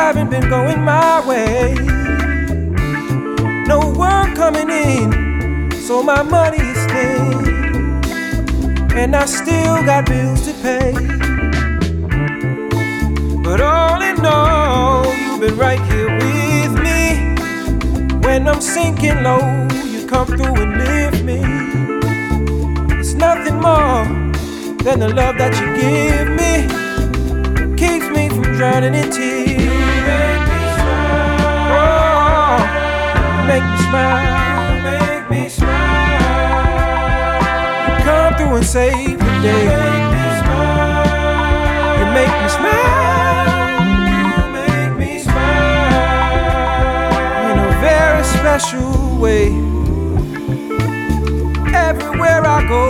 haven't been going my way. No work coming in, so my money is thin. And I still got bills to pay. But all in all, you've been right here with me. When I'm sinking low, you come through and lift me. It's nothing more than the love that you give me. Keeps me from drowning in tears. Make me smile, make me smile. You come through and save the day. You make me smile, you make me smile in a very special way. Everywhere I go,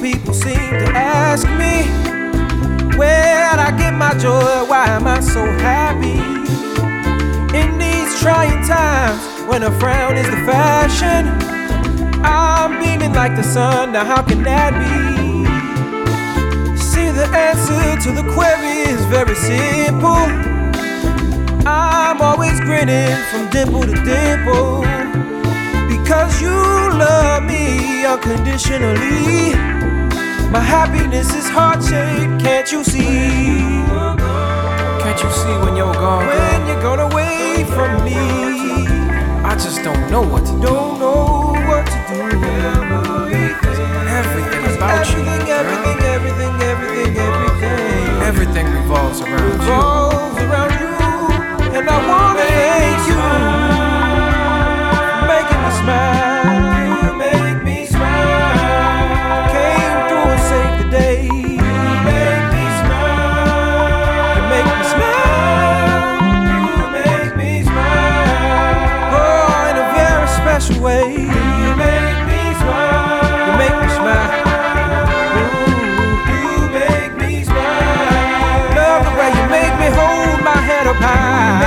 people seem to ask me, Where'd I get my joy? Why am I so happy? In these trying when a frown is the fashion, I'm beaming like the sun. Now, how can that be? See, the answer to the query is very simple. I'm always grinning from dimple to dimple. Because you love me unconditionally. My happiness is heart shaped, can't you see? Can't you see when you're gone? Revolves around you. revolves around you, and I wanna thank you for making me smile. You make me smile. Came through and saved the day. You make me smile. You make me smile. You make me smile. Oh, in a very special way.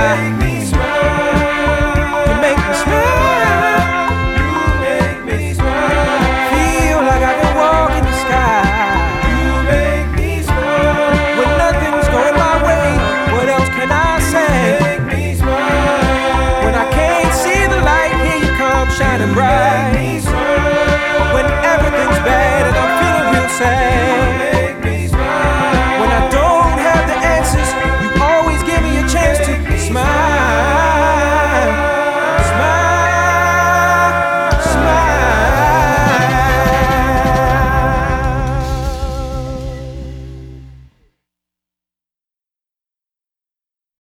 You make me smile. You make me smile. You make me smile. Feel like I can walk in the sky. You make me smile. When nothing's going my way, what else can I say? Make me smile. When I can't see the light, here you come shining bright.